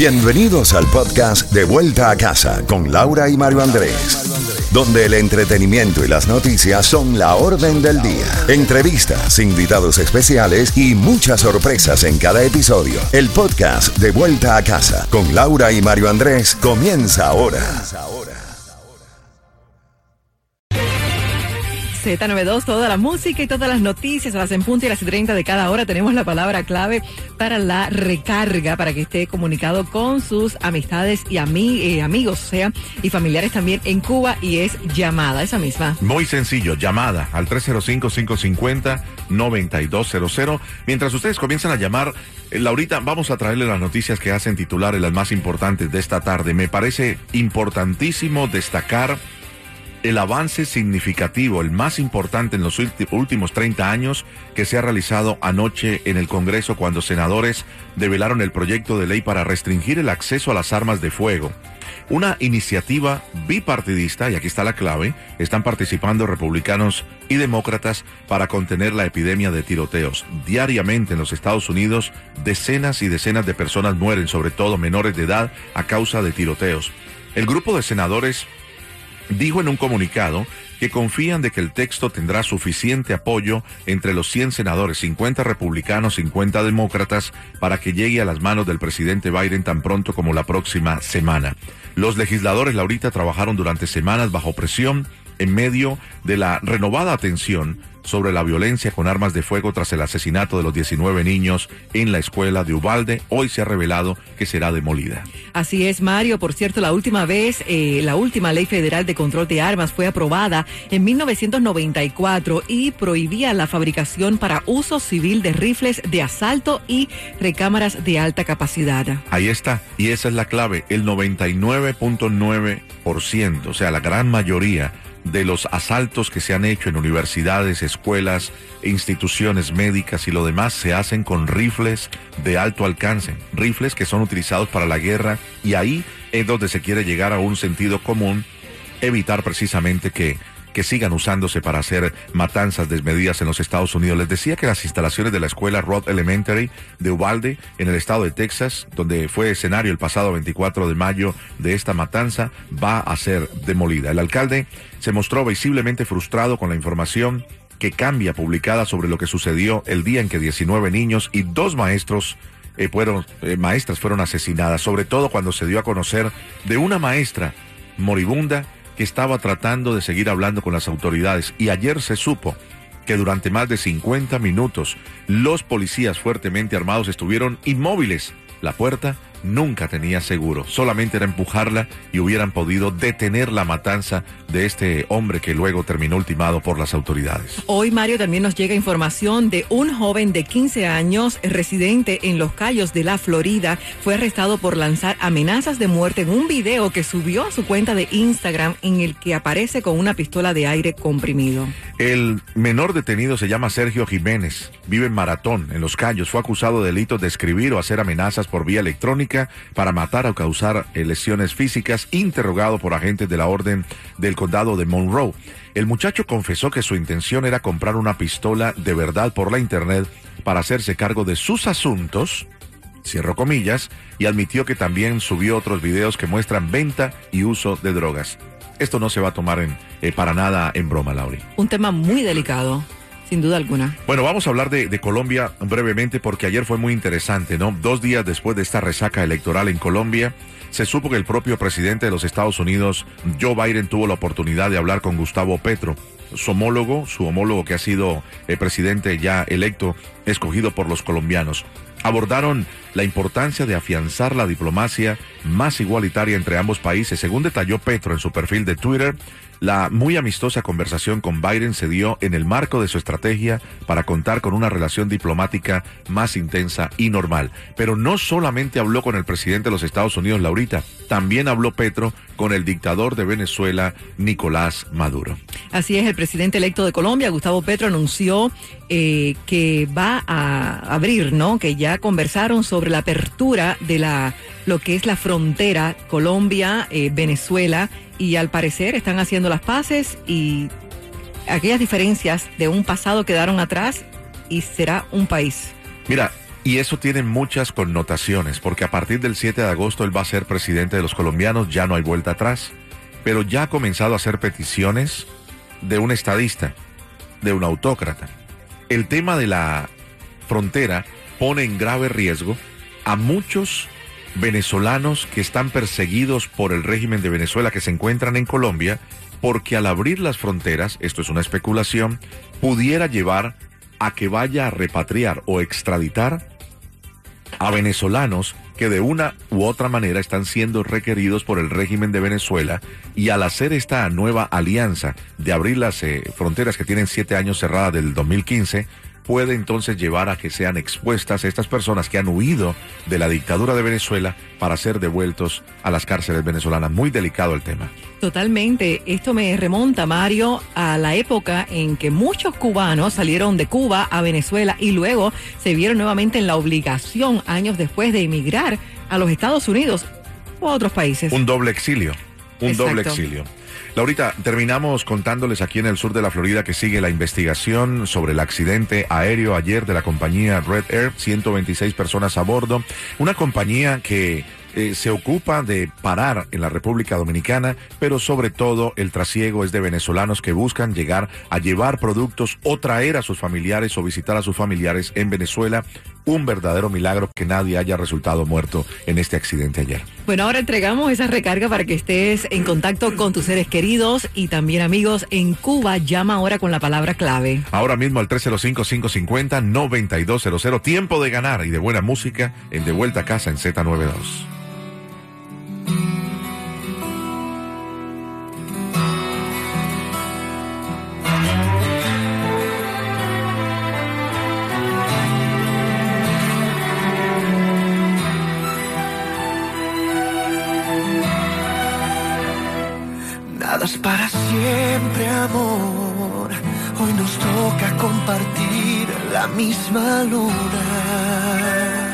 Bienvenidos al podcast De Vuelta a Casa con Laura y Mario Andrés, donde el entretenimiento y las noticias son la orden del día. Entrevistas, invitados especiales y muchas sorpresas en cada episodio. El podcast De Vuelta a Casa con Laura y Mario Andrés comienza ahora. Z92, toda la música y todas las noticias a las en punto y a las 30 de cada hora. Tenemos la palabra clave para la recarga, para que esté comunicado con sus amistades y eh, amigos, o sea, y familiares también en Cuba, y es llamada, esa misma. Muy sencillo, llamada al 305-550-9200. Mientras ustedes comienzan a llamar, eh, Laurita, vamos a traerle las noticias que hacen titulares, las más importantes de esta tarde. Me parece importantísimo destacar el avance significativo, el más importante en los últimos 30 años que se ha realizado anoche en el Congreso cuando senadores develaron el proyecto de ley para restringir el acceso a las armas de fuego. Una iniciativa bipartidista, y aquí está la clave, están participando republicanos y demócratas para contener la epidemia de tiroteos. Diariamente en los Estados Unidos, decenas y decenas de personas mueren, sobre todo menores de edad, a causa de tiroteos. El grupo de senadores dijo en un comunicado que confían de que el texto tendrá suficiente apoyo entre los 100 senadores, 50 republicanos, 50 demócratas, para que llegue a las manos del presidente Biden tan pronto como la próxima semana. Los legisladores Laurita trabajaron durante semanas bajo presión en medio de la renovada atención sobre la violencia con armas de fuego tras el asesinato de los 19 niños en la escuela de Ubalde. Hoy se ha revelado que será demolida. Así es, Mario. Por cierto, la última vez, eh, la última ley federal de control de armas fue aprobada en 1994 y prohibía la fabricación para uso civil de rifles de asalto y recámaras de alta capacidad. Ahí está. Y esa es la clave. El 99.9%, o sea, la gran mayoría de los asaltos que se han hecho en universidades, escuelas, instituciones médicas y lo demás se hacen con rifles de alto alcance, rifles que son utilizados para la guerra y ahí es donde se quiere llegar a un sentido común, evitar precisamente que que sigan usándose para hacer matanzas desmedidas en los Estados Unidos. Les decía que las instalaciones de la escuela Roth Elementary de Uvalde, en el estado de Texas, donde fue escenario el pasado 24 de mayo de esta matanza, va a ser demolida. El alcalde se mostró visiblemente frustrado con la información que cambia publicada sobre lo que sucedió el día en que 19 niños y dos maestros eh, fueron, eh, maestras fueron asesinadas, sobre todo cuando se dio a conocer de una maestra moribunda que estaba tratando de seguir hablando con las autoridades y ayer se supo que durante más de 50 minutos los policías fuertemente armados estuvieron inmóviles. La puerta nunca tenía seguro, solamente era empujarla y hubieran podido detener la matanza de este hombre que luego terminó ultimado por las autoridades. Hoy, Mario, también nos llega información de un joven de 15 años, residente en Los Cayos de la Florida, fue arrestado por lanzar amenazas de muerte en un video que subió a su cuenta de Instagram en el que aparece con una pistola de aire comprimido. El menor detenido se llama Sergio Jiménez, vive en Maratón, en Los Cayos, fue acusado de delitos de escribir o hacer amenazas por vía electrónica para matar o causar eh, lesiones físicas, interrogado por agentes de la Orden del Condado de Monroe. El muchacho confesó que su intención era comprar una pistola de verdad por la Internet para hacerse cargo de sus asuntos, cierro comillas, y admitió que también subió otros videos que muestran venta y uso de drogas. Esto no se va a tomar en, eh, para nada en broma, Lauri. Un tema muy delicado sin duda alguna. Bueno, vamos a hablar de, Colombia brevemente porque ayer fue muy interesante, ¿no? Dos días después de esta resaca electoral en Colombia, se supo que el propio presidente de los Estados Unidos, Joe Biden, tuvo la oportunidad de hablar con Gustavo Petro, su homólogo, su homólogo que ha sido el presidente ya electo, escogido por los colombianos. Abordaron la importancia de afianzar la diplomacia más igualitaria entre ambos países. Según detalló Petro en su perfil de Twitter, la muy amistosa conversación con Biden se dio en el marco de su estrategia para contar con una relación diplomática más intensa y normal. Pero no solamente habló con el presidente de los Estados Unidos, Laurita, también habló Petro con el dictador de Venezuela, Nicolás Maduro. Así es, el presidente electo de Colombia, Gustavo Petro, anunció eh, que va a abrir, ¿no? Que ya conversaron sobre la apertura de la lo que es la frontera Colombia-Venezuela y al parecer están haciendo las paces y aquellas diferencias de un pasado quedaron atrás y será un país. Mira, Y eso tiene muchas connotaciones, porque a partir del 7 de agosto él va a ser presidente de los colombianos, ya no hay vuelta atrás, pero ya ha comenzado a hacer peticiones de un estadista, de un autócrata. El tema de la frontera pone en grave riesgo a muchos venezolanos que están perseguidos por el régimen de Venezuela que se encuentran en Colombia, porque al abrir las fronteras, esto es una especulación, pudiera llevar a que vaya a repatriar o extraditar a venezolanos que de una u otra manera están siendo requeridos por el régimen de Venezuela y al hacer esta nueva alianza de abrir las eh, fronteras que tienen siete años cerradas del 2015, puede entonces llevar a que sean expuestas estas personas que han huido de la dictadura de Venezuela para ser devueltos a las cárceles venezolanas. Muy delicado el tema. Totalmente. Esto me remonta, Mario, a la época en que muchos cubanos salieron de Cuba a Venezuela y luego se vieron nuevamente en la obligación, años después, de emigrar a los Estados Unidos o a otros países. Un doble exilio. Un doble exilio. Laurita, terminamos contándoles aquí en el sur de la Florida que sigue la investigación sobre el accidente aéreo ayer de la compañía Red Air, 126 personas a bordo, una compañía que eh, se ocupa de parar en la República Dominicana, pero sobre todo el trasiego es de venezolanos que buscan llegar a llevar productos o traer a sus familiares o visitar a sus familiares en Venezuela. Un verdadero milagro que nadie haya resultado muerto en este accidente ayer. Bueno, ahora entregamos esa recarga para que estés en contacto con tus seres queridos y también amigos en Cuba. Llama ahora con la palabra clave. Ahora mismo al 305-550-9200. Tiempo de ganar y de buena música en De Vuelta a Casa en Z92. Nada es para siempre, amor. Hoy nos toca compartir la misma luna.